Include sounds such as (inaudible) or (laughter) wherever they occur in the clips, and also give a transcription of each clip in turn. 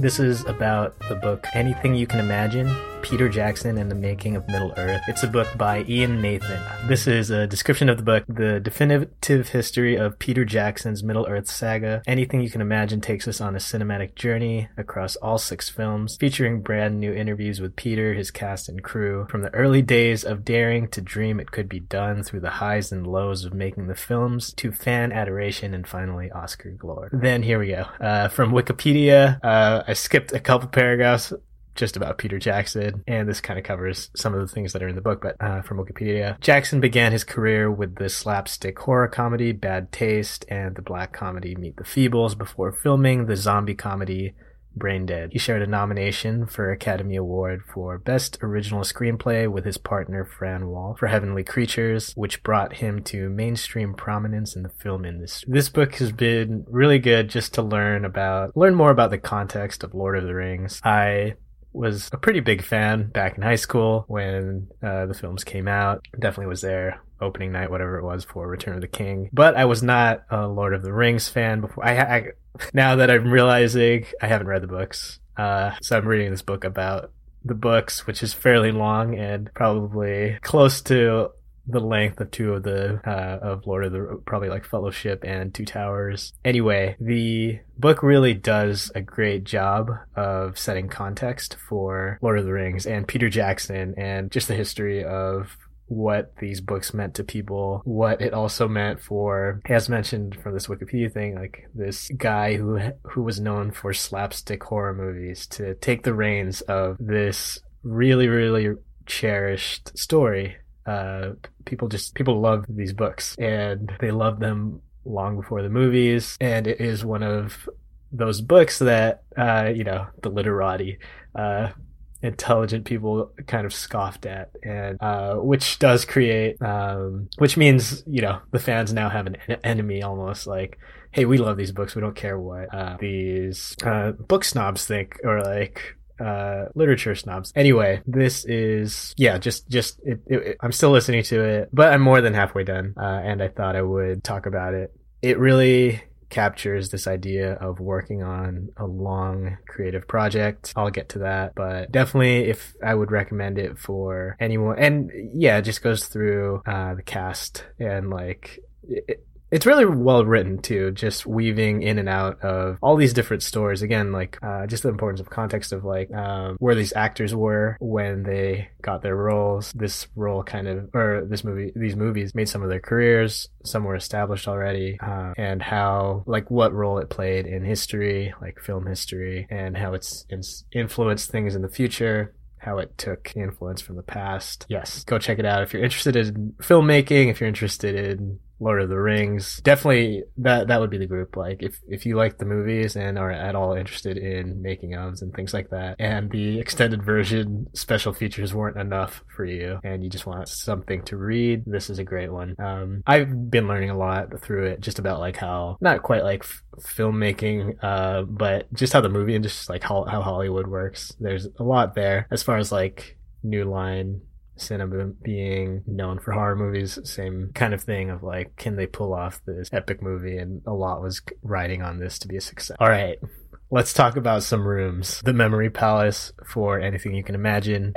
This is about the book Anything You Can Imagine Peter Jackson and the Making of Middle Earth. It's a book by Ian Nathan. This is a description of the book, the definitive history of Peter Jackson's Middle Earth saga. Anything You Can Imagine takes us on a cinematic journey across all six films, featuring brand new interviews with Peter, his cast, and crew. From the early days of daring to dream it could be done, through the highs and lows of making the films, to fan adoration, and finally Oscar glory. Then here we go. Uh, from Wikipedia, uh, I skipped a couple paragraphs just about Peter Jackson, and this kind of covers some of the things that are in the book, but uh, from Wikipedia. Jackson began his career with the slapstick horror comedy Bad Taste and the black comedy Meet the Feebles before filming the zombie comedy Braindead. He shared a nomination for Academy Award for Best Original Screenplay with his partner Fran Walsh for Heavenly Creatures, which brought him to mainstream prominence in the film industry. This book has been really good just to learn about learn more about the context of Lord of the Rings. I was a pretty big fan back in high school when uh, the films came out. Definitely was there opening night, whatever it was for Return of the King. But I was not a Lord of the Rings fan before. I, I (laughs) now that I'm realizing I haven't read the books, uh, so I'm reading this book about the books, which is fairly long and probably close to the length of two of the uh, of Lord of the probably like Fellowship and Two Towers. Anyway, the book really does a great job of setting context for Lord of the Rings and Peter Jackson and just the history of what these books meant to people, what it also meant for, as mentioned from this Wikipedia thing, like this guy who who was known for slapstick horror movies to take the reins of this really really cherished story uh, people just people love these books and they love them long before the movies. And it is one of those books that uh, you know the literati uh, intelligent people kind of scoffed at and uh, which does create um, which means you know the fans now have an enemy almost like hey we love these books. We don't care what uh, these uh, book snobs think or like uh, literature snobs. Anyway, this is yeah, just just it, it, it, I'm still listening to it, but I'm more than halfway done, uh, and I thought I would talk about it. It really captures this idea of working on a long creative project. I'll get to that, but definitely if I would recommend it for anyone and yeah, it just goes through uh, the cast and like it, it's really well written too, just weaving in and out of all these different stories. Again, like uh, just the importance of context of like um, where these actors were when they got their roles. This role kind of, or this movie, these movies made some of their careers. Some were established already, uh, and how like what role it played in history, like film history, and how it's influenced things in the future how it took influence from the past. Yes, go check it out if you're interested in filmmaking, if you're interested in Lord of the Rings. Definitely that that would be the group. Like if if you like the movies and are at all interested in making ofs and things like that, and the extended version special features weren't enough for you, and you just want something to read, this is a great one. Um, I've been learning a lot through it, just about like how not quite like f- filmmaking, uh, but just how the movie and just like how how Hollywood works. There's a lot there as far as like New Line cinema being known for horror movies, same kind of thing of like, can they pull off this epic movie? And a lot was riding on this to be a success. All right. Let's talk about some rooms. The Memory Palace for anything you can imagine.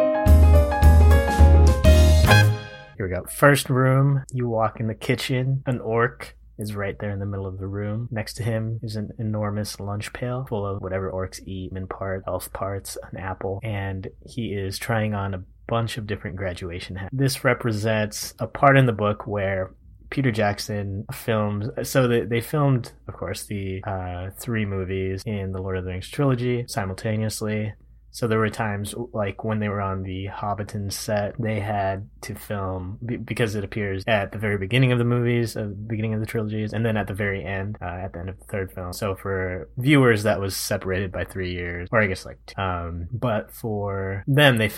Here we go. First room, you walk in the kitchen, an orc is right there in the middle of the room. Next to him is an enormous lunch pail full of whatever orcs eat, min part, elf parts, an apple, and he is trying on a bunch of different graduation hats. This represents a part in the book where Peter Jackson filmed. So they, they filmed, of course, the uh, three movies in the Lord of the Rings trilogy simultaneously. So there were times like when they were on the Hobbiton set, they had to film because it appears at the very beginning of the movies, at the beginning of the trilogies, and then at the very end, uh, at the end of the third film. So for viewers, that was separated by three years, or I guess like, two. um, but for them, they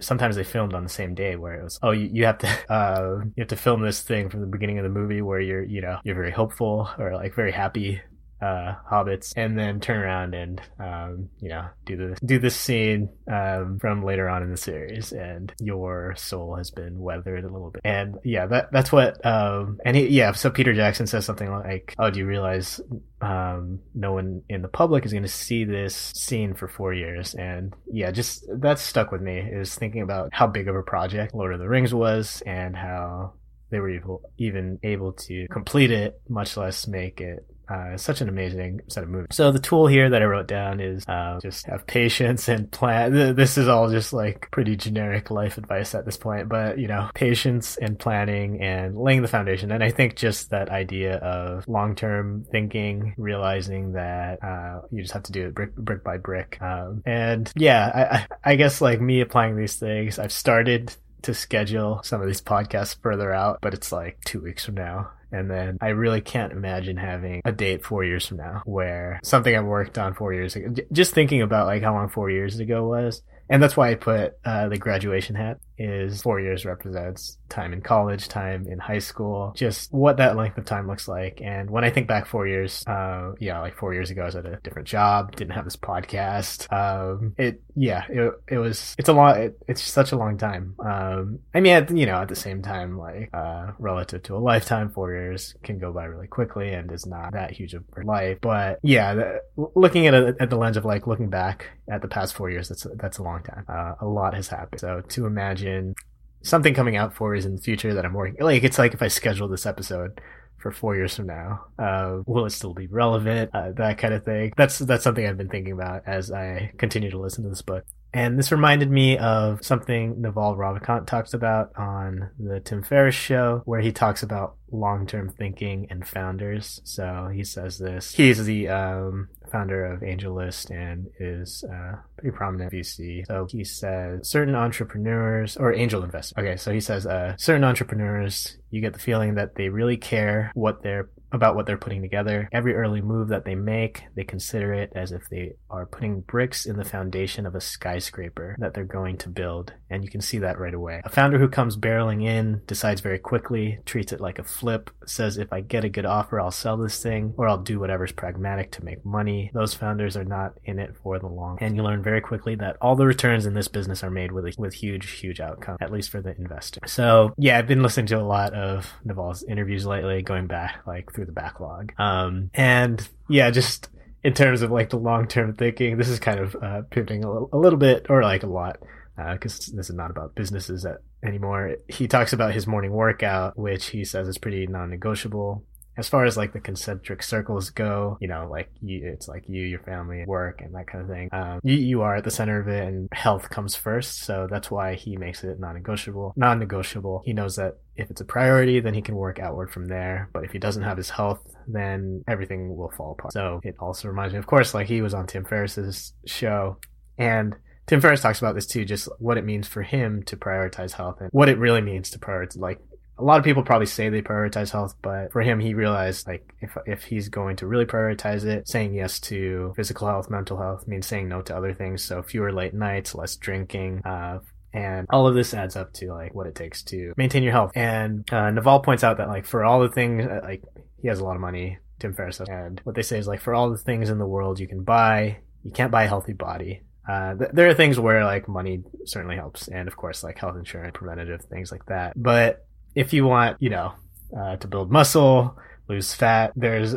sometimes they filmed on the same day where it was, oh, you, you have to, (laughs) uh, you have to film this thing from the beginning of the movie where you're, you know, you're very hopeful or like very happy uh, hobbits, and then turn around and um, you know do the do this scene um, from later on in the series, and your soul has been weathered a little bit. And yeah, that that's what. Um, and he, yeah, so Peter Jackson says something like, "Oh, do you realize um, no one in the public is going to see this scene for four years?" And yeah, just that stuck with me is thinking about how big of a project Lord of the Rings was and how they were even able to complete it, much less make it uh, such an amazing set of movies. So the tool here that I wrote down is uh, just have patience and plan. This is all just like pretty generic life advice at this point, but you know, patience and planning and laying the foundation. And I think just that idea of long-term thinking, realizing that uh, you just have to do it brick, brick by brick. Um, and yeah, I, I guess like me applying these things, I've started to schedule some of these podcasts further out, but it's like two weeks from now. And then I really can't imagine having a date four years from now where something I worked on four years ago, just thinking about like how long four years ago was. And that's why I put uh, the graduation hat is four years represents time in college, time in high school, just what that length of time looks like. And when I think back four years, uh, yeah, like four years ago, I was at a different job, didn't have this podcast. Um, it, yeah, it, it was, it's a long, it, it's such a long time. Um, I mean, at, you know, at the same time, like, uh, relative to a lifetime, four years can go by really quickly and is not that huge of a life. But yeah, the, looking at at the lens of like looking back at the past four years, that's, that's a long time. Uh, a lot has happened. So to imagine imagine something coming out four years in the future that I'm working. Like it's like if I schedule this episode for four years from now, uh, will it still be relevant? Uh, that kind of thing. That's that's something I've been thinking about as I continue to listen to this book. And this reminded me of something Naval Ravikant talks about on the Tim Ferriss show, where he talks about long-term thinking and founders. So he says this. He's the um, founder of AngelList and is uh, pretty prominent VC. So he says certain entrepreneurs or angel investors. Okay, so he says uh, certain entrepreneurs, you get the feeling that they really care what they're about what they're putting together. Every early move that they make, they consider it as if they are putting bricks in the foundation of a skyscraper that they're going to build. And you can see that right away. A founder who comes barreling in, decides very quickly, treats it like a flip, says, if I get a good offer, I'll sell this thing or I'll do whatever's pragmatic to make money. Those founders are not in it for the long. And you learn very quickly that all the returns in this business are made with a, with huge, huge outcome, at least for the investor. So yeah, I've been listening to a lot of Naval's interviews lately, going back like through through the backlog. Um, and yeah, just in terms of like the long term thinking, this is kind of uh, pivoting a little, a little bit or like a lot because uh, this is not about businesses anymore. He talks about his morning workout, which he says is pretty non negotiable as far as like the concentric circles go, you know, like you, it's like you, your family, work, and that kind of thing. Um, you, you are at the center of it, and health comes first. So that's why he makes it non-negotiable. Non-negotiable. He knows that if it's a priority, then he can work outward from there. But if he doesn't have his health, then everything will fall apart. So it also reminds me, of course, like he was on Tim Ferriss's show, and Tim Ferriss talks about this too, just what it means for him to prioritize health and what it really means to prioritize, like a lot of people probably say they prioritize health, but for him, he realized like if if he's going to really prioritize it, saying yes to physical health, mental health means saying no to other things. So fewer late nights, less drinking, uh, and all of this adds up to like what it takes to maintain your health. And uh, Naval points out that like for all the things, uh, like he has a lot of money, Tim Ferriss, and what they say is like for all the things in the world you can buy, you can't buy a healthy body. Uh, th- there are things where like money certainly helps, and of course like health insurance, preventative things like that. But if you want, you know, uh, to build muscle, lose fat, there's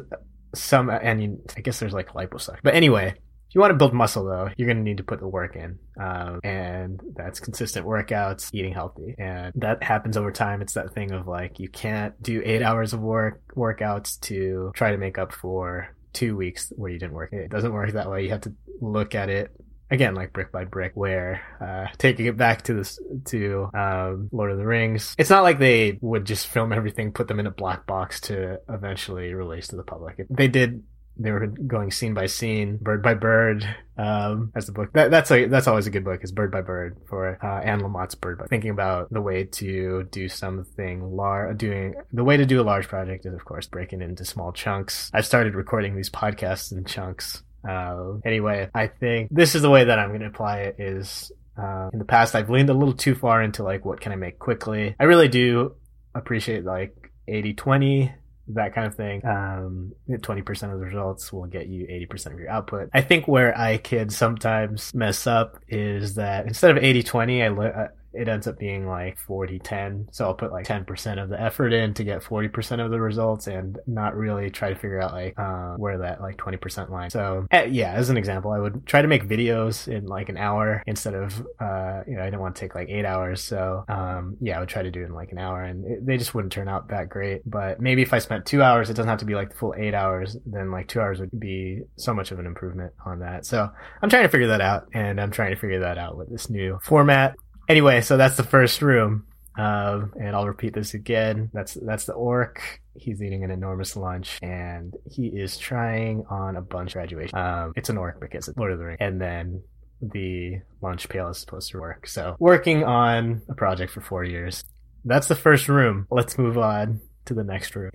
some, and you, I guess there's like liposuction. But anyway, if you want to build muscle though, you're going to need to put the work in. Um, and that's consistent workouts, eating healthy. And that happens over time. It's that thing of like, you can't do eight hours of work, workouts to try to make up for two weeks where you didn't work. It doesn't work that way. You have to look at it again like brick by brick where uh taking it back to this to um lord of the rings it's not like they would just film everything put them in a black box to eventually release to the public they did they were going scene by scene, bird by bird, um, as the book. That, that's a, that's always a good book is bird by bird for, uh, Anne Lamott's bird by thinking about the way to do something large, doing, the way to do a large project is of course breaking into small chunks. I've started recording these podcasts in chunks uh, anyway, I think this is the way that I'm going to apply it is uh, in the past I've leaned a little too far into like what can I make quickly. I really do appreciate like 80 20 that kind of thing. Um, 20% of the results will get you 80% of your output. I think where I could sometimes mess up is that instead of 80 20, I, lo- it ends up being like 40 10 so i'll put like 10% of the effort in to get 40% of the results and not really try to figure out like uh, where that like 20% line. So uh, yeah as an example i would try to make videos in like an hour instead of uh, you know i didn't want to take like eight hours. So um, yeah i would try to do it in like an hour and it, they just wouldn't turn out that great. But maybe if i spent two hours it doesn't have to be like the full eight hours then like two hours would be so much of an improvement on that. So i'm trying to figure that out and i'm trying to figure that out with this new format Anyway, so that's the first room. Uh, and I'll repeat this again. That's that's the orc. He's eating an enormous lunch, and he is trying on a bunch of graduation. Um, it's an orc because it's Lord of the Rings. And then the lunch pail is supposed to work. So working on a project for four years. That's the first room. Let's move on to the next room.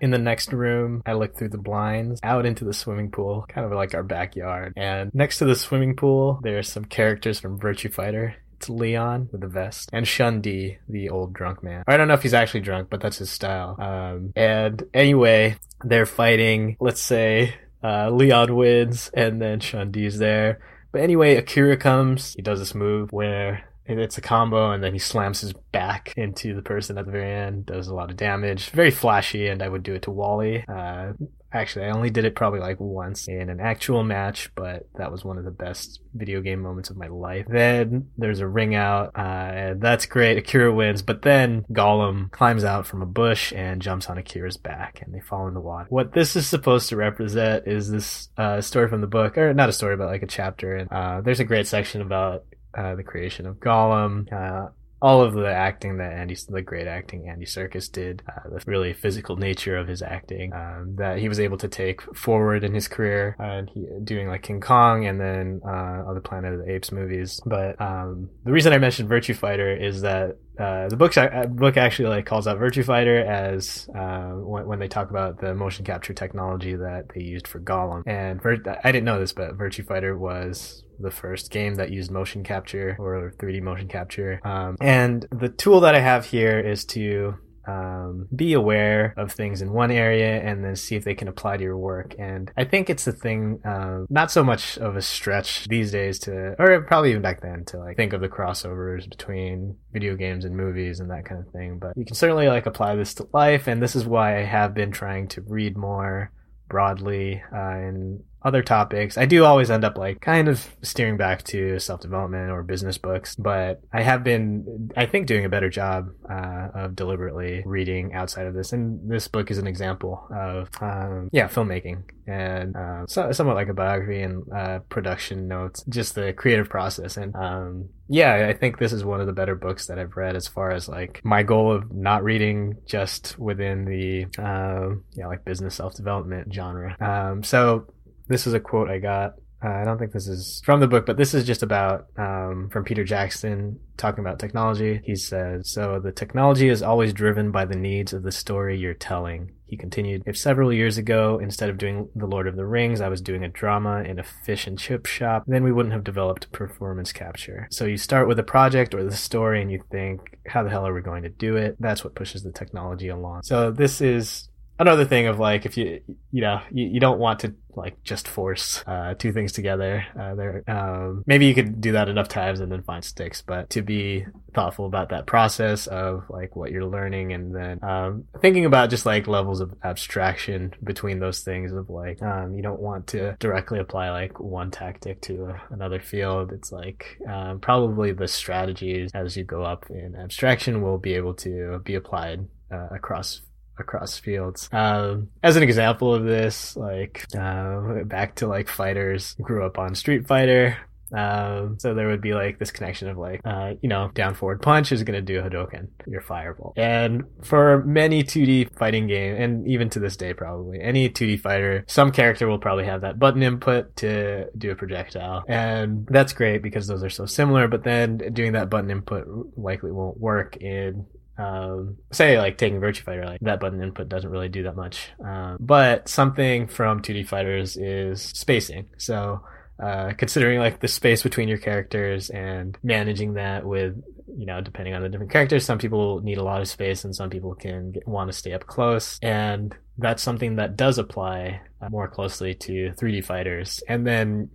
In the next room, I look through the blinds out into the swimming pool, kind of like our backyard. And next to the swimming pool, there's some characters from Virtua Fighter. It's Leon with the vest and Shun Di, the old drunk man. I don't know if he's actually drunk, but that's his style. Um, and anyway, they're fighting. Let's say uh, Leon wins, and then Shun Di's there. But anyway, Akira comes. He does this move where it's a combo and then he slams his back into the person at the very end does a lot of damage. Very flashy and i would do it to wally. Uh, actually i only did it probably like once in an actual match but that was one of the best video game moments of my life. Then there's a ring out. Uh, that's great. Akira wins but then gollum climbs out from a bush and jumps on akira's back and they fall in the water. What this is supposed to represent is this uh, story from the book or not a story but like a chapter. And uh, there's a great section about uh, the creation of Gollum, uh, all of the acting that Andy, the great acting Andy Serkis did, uh, the really physical nature of his acting um, that he was able to take forward in his career, and he doing like King Kong and then uh, other Planet of the Apes movies. But um, the reason I mentioned Virtua Fighter is that uh, the book uh, book actually like calls out Virtua Fighter as uh, when, when, they talk about the motion capture technology that they used for Gollum. And Vir- I didn't know this, but Virtua Fighter was the first game that used motion capture or 3D motion capture. Um, and the tool that I have here is to um, be aware of things in one area and then see if they can apply to your work. And I think it's a thing, uh, not so much of a stretch these days to, or probably even back then to like think of the crossovers between video games and movies and that kind of thing. But you can certainly like apply this to life. And this is why I have been trying to read more broadly uh, and other topics. I do always end up like kind of steering back to self development or business books, but I have been, I think, doing a better job uh, of deliberately reading outside of this. And this book is an example of, um, yeah, filmmaking and uh, so, somewhat like a biography and uh, production notes, just the creative process. And um, yeah, I think this is one of the better books that I've read as far as like my goal of not reading just within the uh, yeah like business self development genre. Um, so this is a quote I got. Uh, I don't think this is from the book, but this is just about um, from Peter Jackson talking about technology. He says, "So the technology is always driven by the needs of the story you're telling." He continued, If several years ago, instead of doing The Lord of the Rings, I was doing a drama in a fish and chip shop, then we wouldn't have developed performance capture. So you start with a project or the story and you think, how the hell are we going to do it? That's what pushes the technology along. So this is another thing of like if you you know you, you don't want to like just force uh, two things together uh, there um, maybe you could do that enough times and then find sticks but to be thoughtful about that process of like what you're learning and then um, thinking about just like levels of abstraction between those things of like um, you don't want to directly apply like one tactic to another field. It's like um, probably the strategies as you go up in abstraction will be able to be applied uh, across across fields. Um, as an example of this, like uh, back to like fighters, grew up on Street Fighter. Um, so there would be like this connection of like, uh, you know, down forward punch is going to do a Hadoken, your fireball. And for many 2D fighting game, and even to this day probably, any 2D fighter, some character will probably have that button input to do a projectile. And that's great because those are so similar, but then doing that button input likely won't work in um, say like taking Virtua Fighter, like that button input doesn't really do that much. Um, but something from 2D fighters is spacing. So uh, considering like the space between your characters and managing that with you know, depending on the different characters, some people need a lot of space and some people can want to stay up close. And that's something that does apply uh, more closely to 3D fighters. And then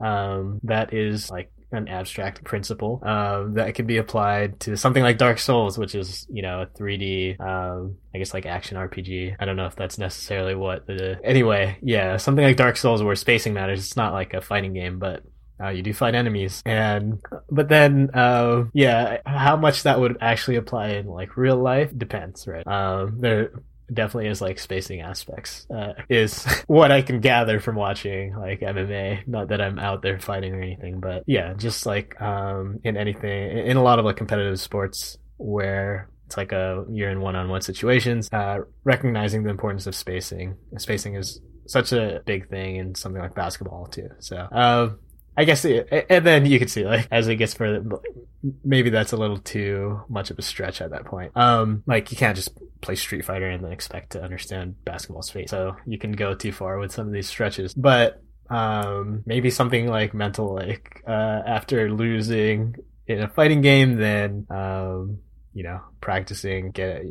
um, that is like an abstract principle um, that can be applied to something like Dark Souls, which is you know a 3D, um, I guess like action RPG. I don't know if that's necessarily what the anyway, yeah, something like Dark Souls where spacing matters. It's not like a fighting game, but uh, you do fight enemies and but then uh, yeah how much that would actually apply in like real life depends right um, there definitely is like spacing aspects uh, is (laughs) what i can gather from watching like mma not that i'm out there fighting or anything but yeah just like um in anything in a lot of like competitive sports where it's like a you're in one-on-one situations uh recognizing the importance of spacing. Spacing is such a big thing in something like basketball too. So uh I guess, and then you can see like as it gets further, maybe that's a little too much of a stretch at that point. Um, like you can't just play Street Fighter and then expect to understand basketball space. So you can go too far with some of these stretches, but um, maybe something like mental, like uh, after losing in a fighting game, then um, you know, practicing, get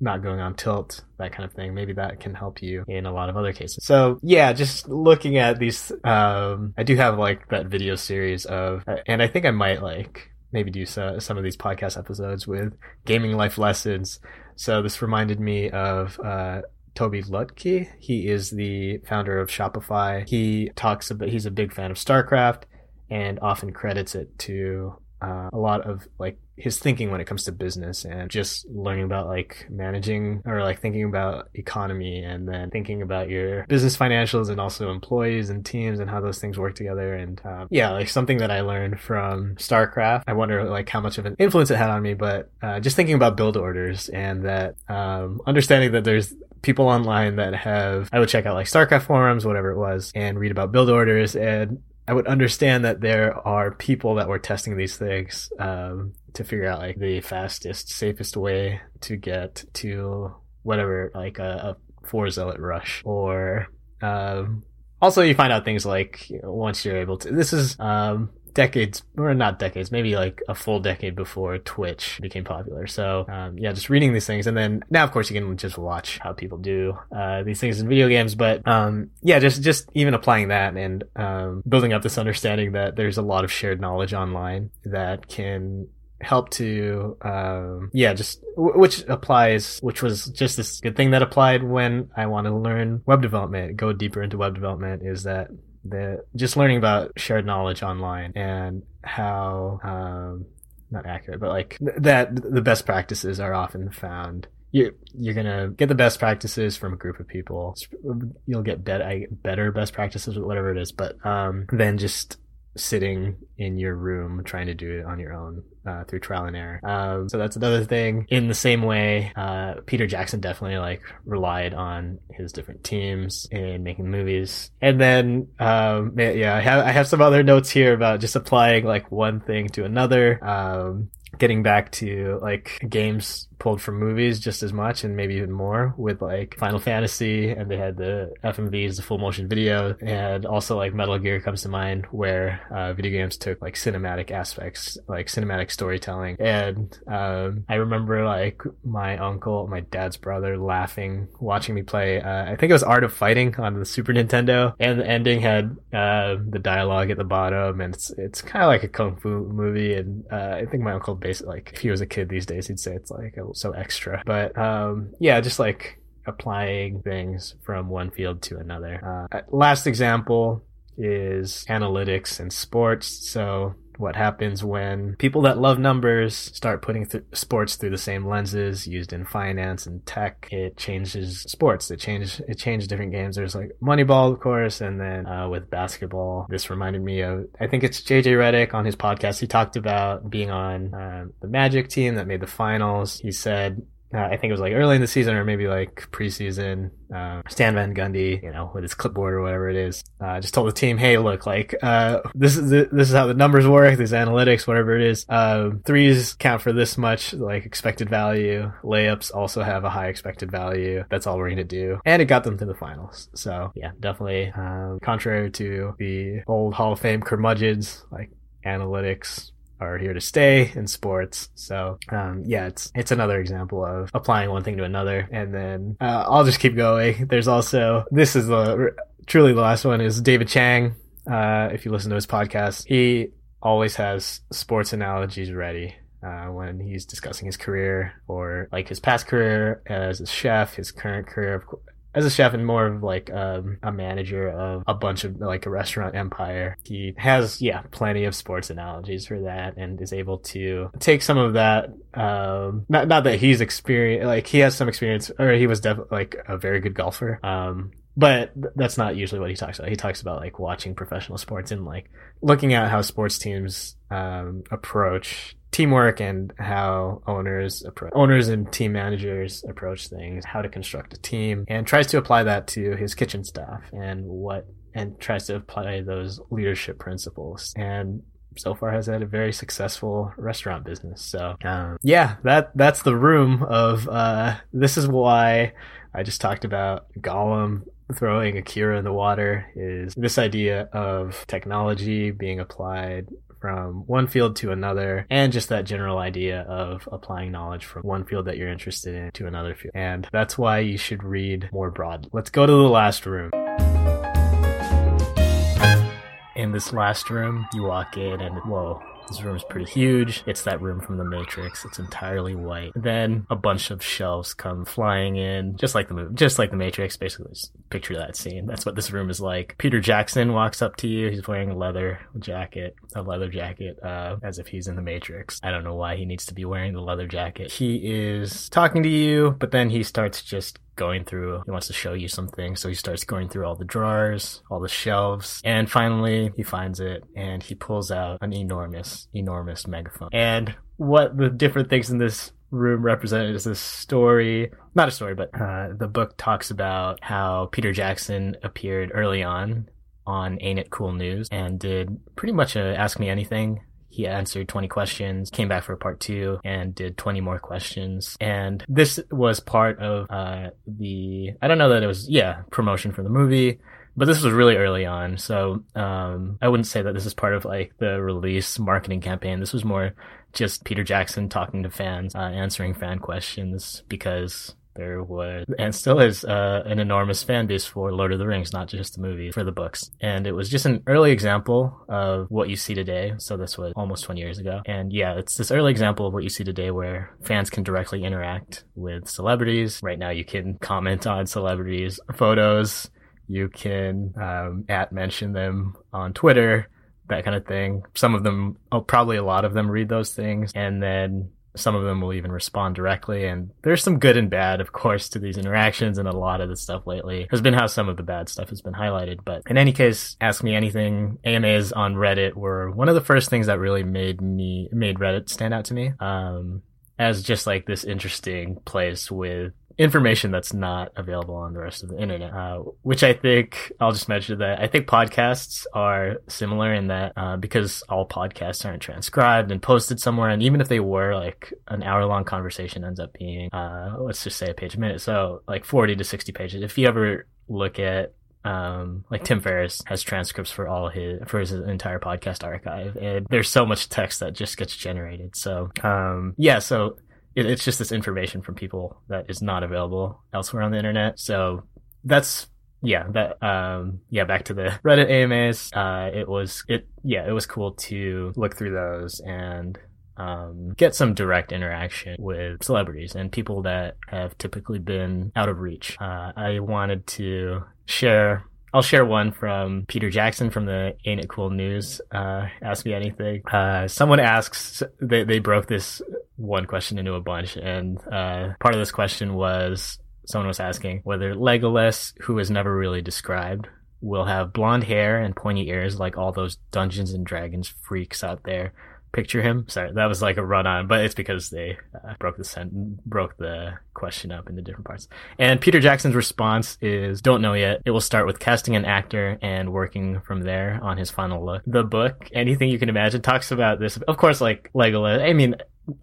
not going on tilt, that kind of thing. Maybe that can help you in a lot of other cases. So yeah, just looking at these, um, I do have like that video series of, and I think I might like maybe do so, some of these podcast episodes with gaming life lessons. So this reminded me of, uh, Tobi Lütke. He is the founder of Shopify. He talks about, he's a big fan of StarCraft and often credits it to uh, a lot of like his thinking when it comes to business and just learning about like managing or like thinking about economy and then thinking about your business financials and also employees and teams and how those things work together. And um, yeah like something that i learned from starcraft i wonder like how much of an influence it had on me but uh, just thinking about build orders and that um, understanding that there's people online that have i would check out like starcraft forums whatever it was and read about build orders and I would understand that there are people that were testing these things um, to figure out like the fastest, safest way to get to whatever, like a, a four zealot rush, or um, also you find out things like you know, once you're able to. This is um, decades or not decades maybe like a full decade before twitch became popular. So um, yeah just reading these things. And then now of course you can just watch how people do uh, these things in video games. But um, yeah just just even applying that and um, building up this understanding that there's a lot of shared knowledge online that can help to um, yeah just which applies which was just this good thing that applied when i want to learn web development go deeper into web development is that the just learning about shared knowledge online and how um, not accurate, but like th- that the best practices are often found. You're, you're gonna get the best practices from a group of people. You'll get better, better best practices, whatever it is. But um, then just sitting in your room trying to do it on your own uh, through trial and error. Um, so that's another thing. In the same way, uh, Peter Jackson definitely like relied on his different teams in making movies. And then, um, yeah, I have I have some other notes here about just applying like one thing to another. Um, getting back to like games pulled from movies just as much and maybe even more with like Final Fantasy and they had the FMVs, the full motion video, and also like Metal Gear comes to mind where uh, video games took like cinematic aspects, like cinematic storytelling. And um, I remember like my uncle, my dad's brother laughing watching me play. Uh, I think it was Art of Fighting on the Super Nintendo, and the ending had uh, the dialogue at the bottom, and it's it's kind of like a kung fu movie. And uh, I think my uncle basically like if he was a kid these days, he'd say it's like a so extra. But um, yeah, just like applying things from one field to another. Uh, last example is analytics and sports. So what happens when people that love numbers start putting th- sports through the same lenses used in finance and tech. It changes sports. It changed it changed different games. There's like moneyball of course and then uh, with basketball. This reminded me of i think it's jj Redick on his podcast. He talked about being on uh, the magic team that made the finals. He said uh, I think it was like early in the season or maybe like preseason. Uh, Stan Van Gundy, you know, with his clipboard or whatever it is, uh, just told the team, "Hey, look, like uh, this is the, this is how the numbers work. These analytics, whatever it is. Um, threes count for this much, like expected value. Layups also have a high expected value. That's all we're gonna do." And it got them to the finals. So yeah, definitely. Um, contrary to the old Hall of Fame curmudgeons, like analytics are here to stay in sports. So, um, yeah, it's it's another example of applying one thing to another. And then uh, I'll just keep going. There's also this is the truly the last one is David Chang. Uh, if you listen to his podcast, he always has sports analogies ready. Uh, when he's discussing his career or like his past career as a chef, his current career as a chef and more of like um, a manager of a bunch of like a restaurant empire. He has yeah plenty of sports analogies for that and is able to take some of that. Um, not not that he's experienced like he has some experience or he was definitely like a very good golfer. Um, but that's not usually what he talks about. He talks about like watching professional sports and like looking at how sports teams um, approach teamwork and how owners approach owners and team managers approach things, how to construct a team, and tries to apply that to his kitchen staff and what and tries to apply those leadership principles. And so far has had a very successful restaurant business. So um, yeah, that that's the room of uh, this is why I just talked about Gollum throwing Akira in the water is this idea of technology being applied from one field to another and just that general idea of applying knowledge from one field that you're interested in to another field. And that's why you should read more broadly. Let's go to the last room. In this last room, you walk in and whoa, this room is pretty huge. It's that room from the Matrix. It's entirely white. Then a bunch of shelves come flying in, just like the movie, just like the Matrix. Basically, just picture that scene. That's what this room is like. Peter Jackson walks up to you. He's wearing a leather jacket, a leather jacket, uh, as if he's in the Matrix. I don't know why he needs to be wearing the leather jacket. He is talking to you, but then he starts just going through, he wants to show you something. So he starts going through all the drawers, all the shelves, and finally he finds it and he pulls out an enormous, enormous megaphone. And what the different things in this room represented is this story, not a story, but uh, the book talks about how Peter Jackson appeared early on on Ain't It Cool News and did pretty much a Ask Me Anything he answered 20 questions, came back for part two, and did 20 more questions. And this was part of uh, the, I don't know that it was, yeah, promotion for the movie but this was really early on so um, i wouldn't say that this is part of like the release marketing campaign this was more just peter jackson talking to fans uh, answering fan questions because there was and still is uh, an enormous fan base for Lord of the Rings, not just the movie, for the books. And it was just an early example of what you see today. So this was almost 20 years ago. And yeah, it's this early example of what you see today where fans can directly interact with celebrities. Right now, you can comment on celebrities' photos. You can um, at mention them on Twitter that kind of thing. Some of them, oh, probably a lot of them read those things. And then some of them will even respond directly. And there's some good and bad, of course, to these interactions. And a lot of the stuff lately has been how some of the bad stuff has been highlighted. But in any case, ask me anything. AMAs on Reddit were one of the first things that really made me, made Reddit stand out to me. Um, as just like this interesting place with information that's not available on the rest of the internet. Uh, which I think I'll just mention that I think podcasts are similar in that uh, because all podcasts aren't transcribed and posted somewhere, and even if they were, like an hour long conversation ends up being, uh, let's just say a page a minute, so like forty to sixty pages. If you ever look at um, like Tim Ferriss has transcripts for all his for his entire podcast archive, and there's so much text that just gets generated. So, um, yeah, so it, it's just this information from people that is not available elsewhere on the internet. So that's yeah, that um yeah, back to the (laughs) Reddit AMAs. Uh it was it yeah, it was cool to look through those and um, get some direct interaction with celebrities and people that have typically been out of reach. Uh, I wanted to share I'll share one from Peter Jackson from the Ain't It Cool News. Uh, ask me anything. Uh, someone asks, they, they broke this one question into a bunch, and uh, part of this question was someone was asking whether Legolas, who is never really described, will have blonde hair and pointy ears like all those Dungeons and Dragons freaks out there picture him. Sorry, that was like a run on, but it's because they uh, broke the sent- broke the question up into different parts. And Peter Jackson's response is, "Don't know yet. It will start with casting an actor and working from there on his final look." The book, anything you can imagine, talks about this. Of course, like Legolas. I mean,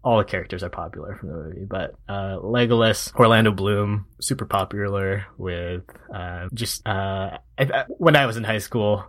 all the characters are popular from the movie, but uh, Legolas, Orlando Bloom, super popular with uh, just uh, I, when I was in high school,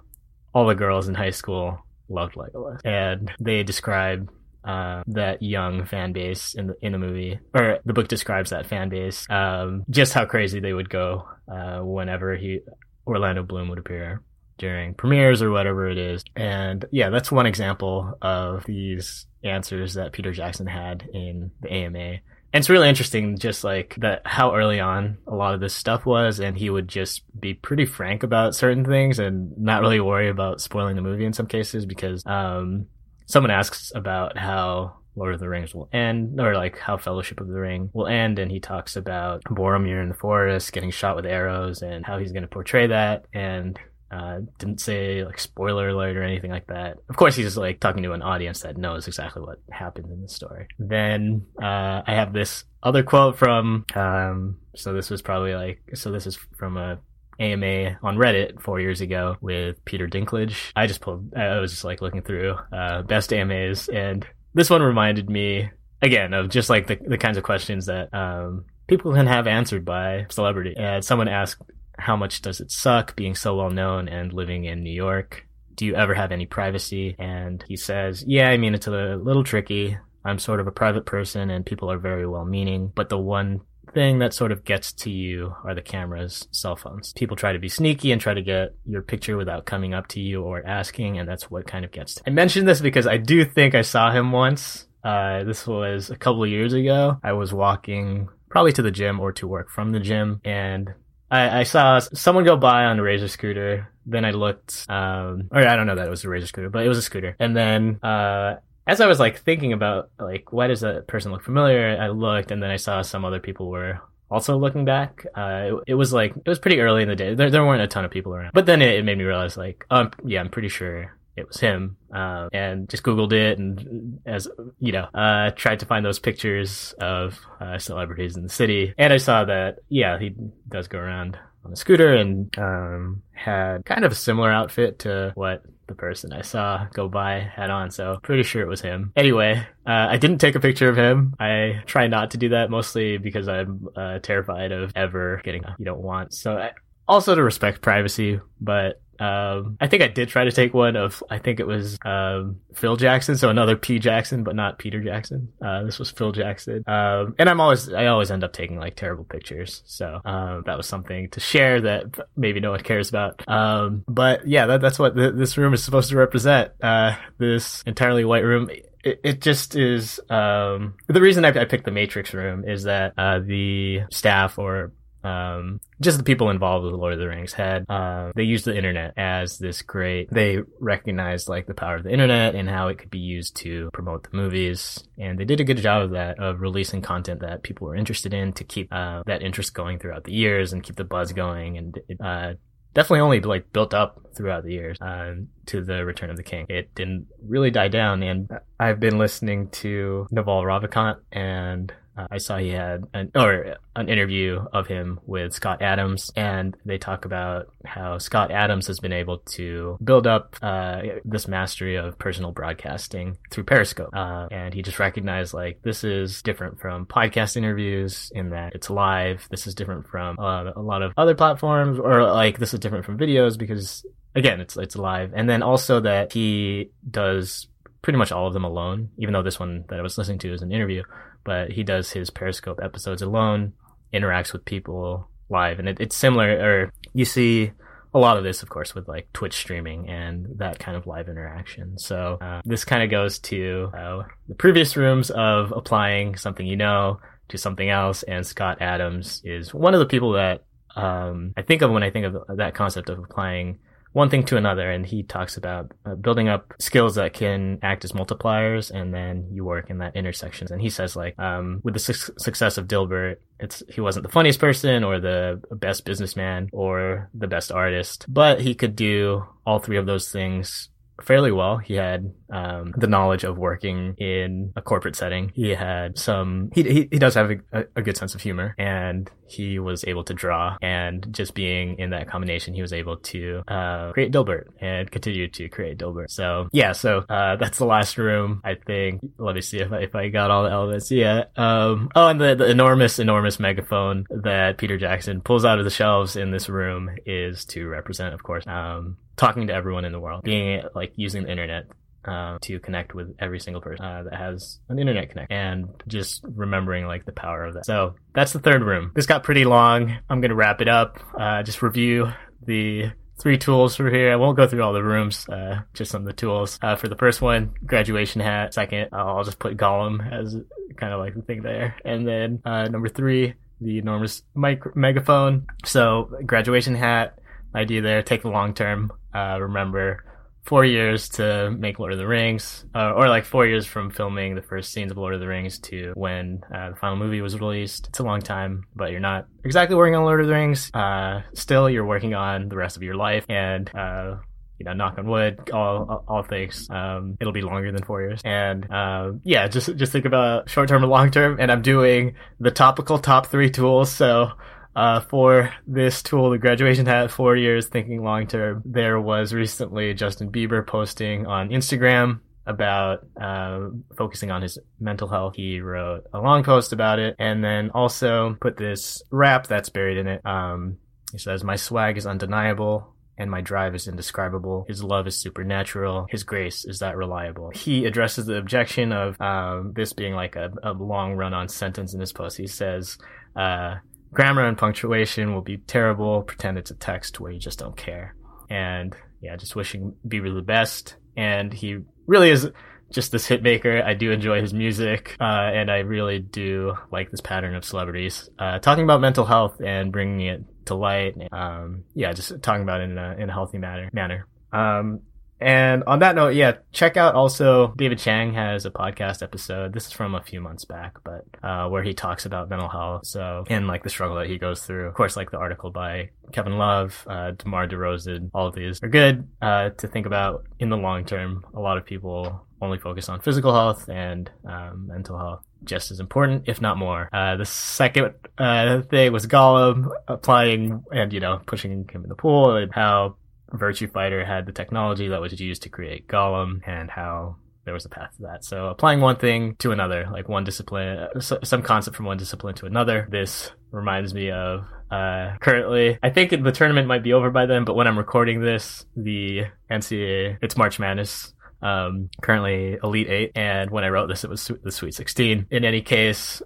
all the girls in high school loved Legolas. And they describe uh, that young fan base in the in the movie, or the book describes that fan base. Um, just how crazy they would go uh, whenever he Orlando Bloom would appear during premieres or whatever it is. And yeah, that's one example of these answers that Peter Jackson had in the AMA. And it's really interesting, just like that, how early on a lot of this stuff was, and he would just be pretty frank about certain things and not really worry about spoiling the movie in some cases because, um, someone asks about how Lord of the Rings will end, or like how Fellowship of the Ring will end, and he talks about Boromir in the forest getting shot with arrows and how he's going to portray that. And uh, didn't say like spoiler alert or anything like that. Of course, he's like talking to an audience that knows exactly what happened in the story. Then uh, I have this other quote from. Um, so this was probably like. So this is from a AMA on Reddit four years ago with Peter Dinklage. I just pulled. I was just like looking through uh, best AMAs, and this one reminded me again of just like the the kinds of questions that um, people can have answered by celebrity. And someone asked how much does it suck being so well known and living in New York? Do you ever have any privacy? And he says, Yeah, I mean, it's a little tricky. I'm sort of a private person and people are very well meaning, but the one thing that sort of gets to you are the cameras, cell phones. People try to be sneaky and try to get your picture without coming up to you or asking, and that's what kind of gets to. I mentioned this because I do think I saw him once. Uh, this was a couple of years ago. I was walking probably to the gym or to work from the gym, and I, I saw someone go by on a razor scooter. Then I looked, um, or I don't know that it was a razor scooter, but it was a scooter. And then, uh, as I was like thinking about like why does that person look familiar, I looked and then I saw some other people were also looking back. Uh, it, it was like it was pretty early in the day. There, there weren't a ton of people around, but then it, it made me realize like, um, yeah, I'm pretty sure it was him. Uh, and just Googled it and as, you know, uh, tried to find those pictures of, uh, celebrities in the city. And I saw that, yeah, he does go around on a scooter and, um, had kind of a similar outfit to what the person I saw go by had on. So pretty sure it was him. Anyway, uh, I didn't take a picture of him. I try not to do that mostly because I'm, uh, terrified of ever getting you don't want. So I, also to respect privacy, but um, I think I did try to take one of, I think it was um, Phil Jackson, so another P Jackson, but not Peter Jackson. Uh, this was Phil Jackson. Um, and I'm always, I always end up taking like terrible pictures. So um, that was something to share that maybe no one cares about. Um, but yeah, that, that's what th- this room is supposed to represent. Uh, this entirely white room it, just is um, the reason I, I, picked the matrix room is that uh, the staff or um, just the people involved with Lord of the Rings had, uh, they used the internet as this great, they recognized like the power of the internet and how it could be used to promote the movies. And they did a good job of that, of releasing content that people were interested in to keep, uh, that interest going throughout the years and keep the buzz going. And, it, uh, definitely only like built up throughout the years uh, to the Return of the King. It didn't really die down, and I've been listening to Naval Ravikant and uh, I saw he had an or an interview of him with Scott Adams, and they talk about how Scott Adams has been able to build up uh, this mastery of personal broadcasting through Periscope, uh, and he just recognized like this is different from podcast interviews in that it's live. This is different from uh, a lot of other platforms, or like this is different from videos because again it's it's live, and then also that he does pretty much all of them alone, even though this one that I was listening to is an interview but he does his Periscope episodes alone, interacts with people live, and it, it's similar. Or you see a lot of this, of course, with like Twitch streaming and that kind of live interaction. So uh, this kind of goes to uh, the previous rooms of applying something you know to something else, and Scott Adams is one of the people that um, I think of when I think of that concept of applying one thing to another. And he talks about uh, building up skills that can act as multipliers, and then you work in that intersections. And he says like, um, with the su- success of Dilbert, it's he wasn't the funniest person or the best businessman or the best artist, but he could do all three of those things fairly well. He had um, the knowledge of working in a corporate setting. He had some. He he, he does have a, a, good sense of humor, and he was able to draw. And just being in that combination, he was able to uh, create Dilbert and continue to create Dilbert. So yeah, so uh, that's the last room. I think. Let me see if I, if I got all the elements. Yeah. Um. Oh, and the, the enormous enormous megaphone that Peter Jackson pulls out of the shelves in this room is to represent, of course, um, talking to everyone in the world, being like using the internet uh, to connect with every single person uh, that has an internet connection and just remembering like the power of that. So that's the third room. This got pretty long. I'm going to wrap it up. Uh, just review the three tools for here. I won't go through all the rooms, uh, just some of the tools. Uh, for the first one, graduation hat. Second, I'll just put Gollum as kind of like the thing there. And then uh, number three, the enormous mic- megaphone. So graduation hat, idea there. Take the long term. Uh, remember four years to make Lord of the Rings, uh, or like four years from filming the first scenes of Lord of the Rings to when uh, the final movie was released. It's a long time, but you're not exactly working on Lord of the Rings. Uh, still, you're working on the rest of your life, and uh, you know, knock on wood, all all, all things. Um, it'll be longer than four years, and uh, yeah, just just think about short term and long term. And I'm doing the topical top three tools, so uh, for this tool, the graduation hat, four years thinking long term. There was recently Justin Bieber posting on Instagram about uh, focusing on his mental health. He wrote a long post about it and then also put this rap that's buried in it. Um, he says, My swag is undeniable. And my drive is indescribable. His love is supernatural. His grace is that reliable. He addresses the objection of um, this being like a, a long run on sentence in his post. He says, uh, grammar and punctuation will be terrible. Pretend it's a text where you just don't care. And yeah, just wishing Bieber the best. And he really is just this hit maker. I do enjoy his music, uh, and I really do like this pattern of celebrities uh, talking about mental health and bringing it to light. Um, yeah, just talking about it in a in a healthy manner. Manner. Um, and on that note, yeah, check out also David Chang has a podcast episode. This is from a few months back, but uh, where he talks about mental health. So and like the struggle that he goes through. Of course, like the article by Kevin Love, uh, DeMar DeRozan, all of these are good uh, to think about in the long term. A lot of people only focus on physical health and um, mental health just as important, if not more. Uh, the second uh, thing was Gollum applying and, you know, pushing him in the pool and how Virtua Fighter had the technology that was used to create Gollum and how there was a path to that. So applying one thing to another, like one discipline, some concept from one discipline to another. This reminds me of uh, currently, I think the tournament might be over by then, but when I'm recording this, the NCAA, it's March Madness. Um, currently Elite Eight, and when I wrote this, it was the Sweet 16. In any case,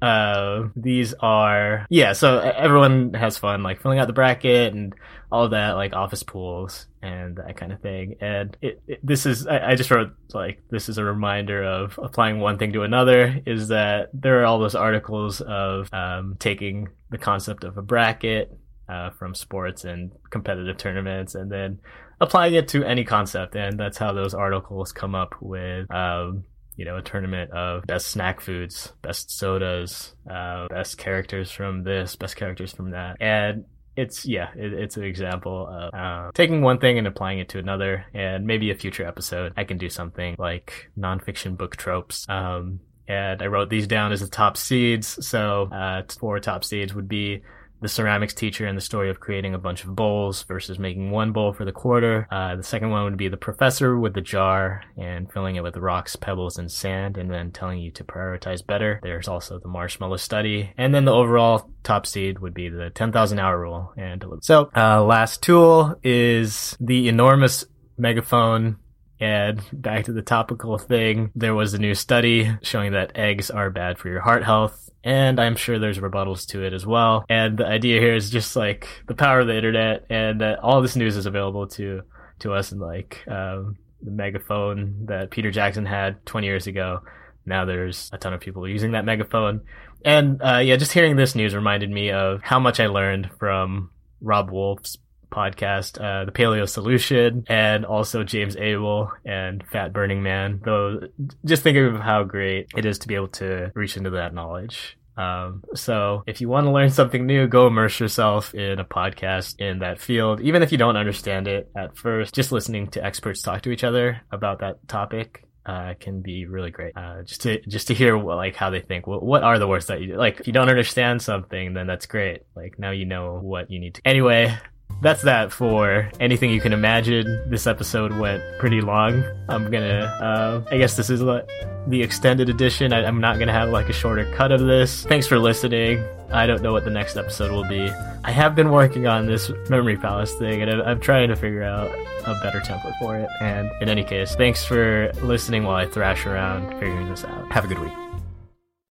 uh these are yeah so everyone has fun like filling out the bracket and all that like office pools and that kind of thing. And it, it this is I, I, just wrote like this is a reminder of applying one thing to another is that there are all those articles of um, taking the concept of a bracket uh, from sports and competitive tournaments and then applying it to any concept. And that's how those articles come up with um, you know, a tournament of best snack foods, best sodas, uh, best characters from this, best characters from that. And it's, yeah, it, it's an example of uh, taking one thing and applying it to another. And maybe a future episode, I can do something like nonfiction book tropes. Um, and I wrote these down as the top seeds. So, uh, four top seeds would be the ceramics teacher and the story of creating a bunch of bowls versus making one bowl for the quarter. Uh, the second one would be the professor with the jar and filling it with rocks, pebbles, and sand, and then telling you to prioritize better. There's also the marshmallow study, and then the overall top seed would be the 10,000 hour rule. And so, uh, last tool is the enormous megaphone and back to the topical thing, there was a new study showing that eggs are bad for your heart health. And I'm sure there's rebuttals to it as well. And the idea here is just like the power of the internet and that all this news is available to, to us and like, um, the megaphone that Peter Jackson had 20 years ago. Now there's a ton of people using that megaphone. And, uh, yeah, just hearing this news reminded me of how much I learned from Robb Wolf's podcast, uh, The Paleo Solution, and also James Abel and Fat Burning Man. Though, just think of how great it is to be able to reach into that knowledge. Um, so if you want to learn something new, go immerse yourself in a podcast in that field. Even if you don't understand it at first, just listening to experts talk to each other about that topic uh, can be really great. Uh, just to just to hear what, like how they think. What, what are the words that you like? If you don't understand something, then that's great. Like now you know what you need to. Anyway, that's that for anything you can imagine. This episode went pretty long. I'm gonna, uh, I guess this is like the extended edition. I, I'm not gonna have like a shorter cut of this. Thanks for listening. I don't know what the next episode will be. I have been working on this Memory Palace thing, and I'm trying to figure out a better template for it. And in any case, thanks for listening while I thrash around figuring this out. Have a good week.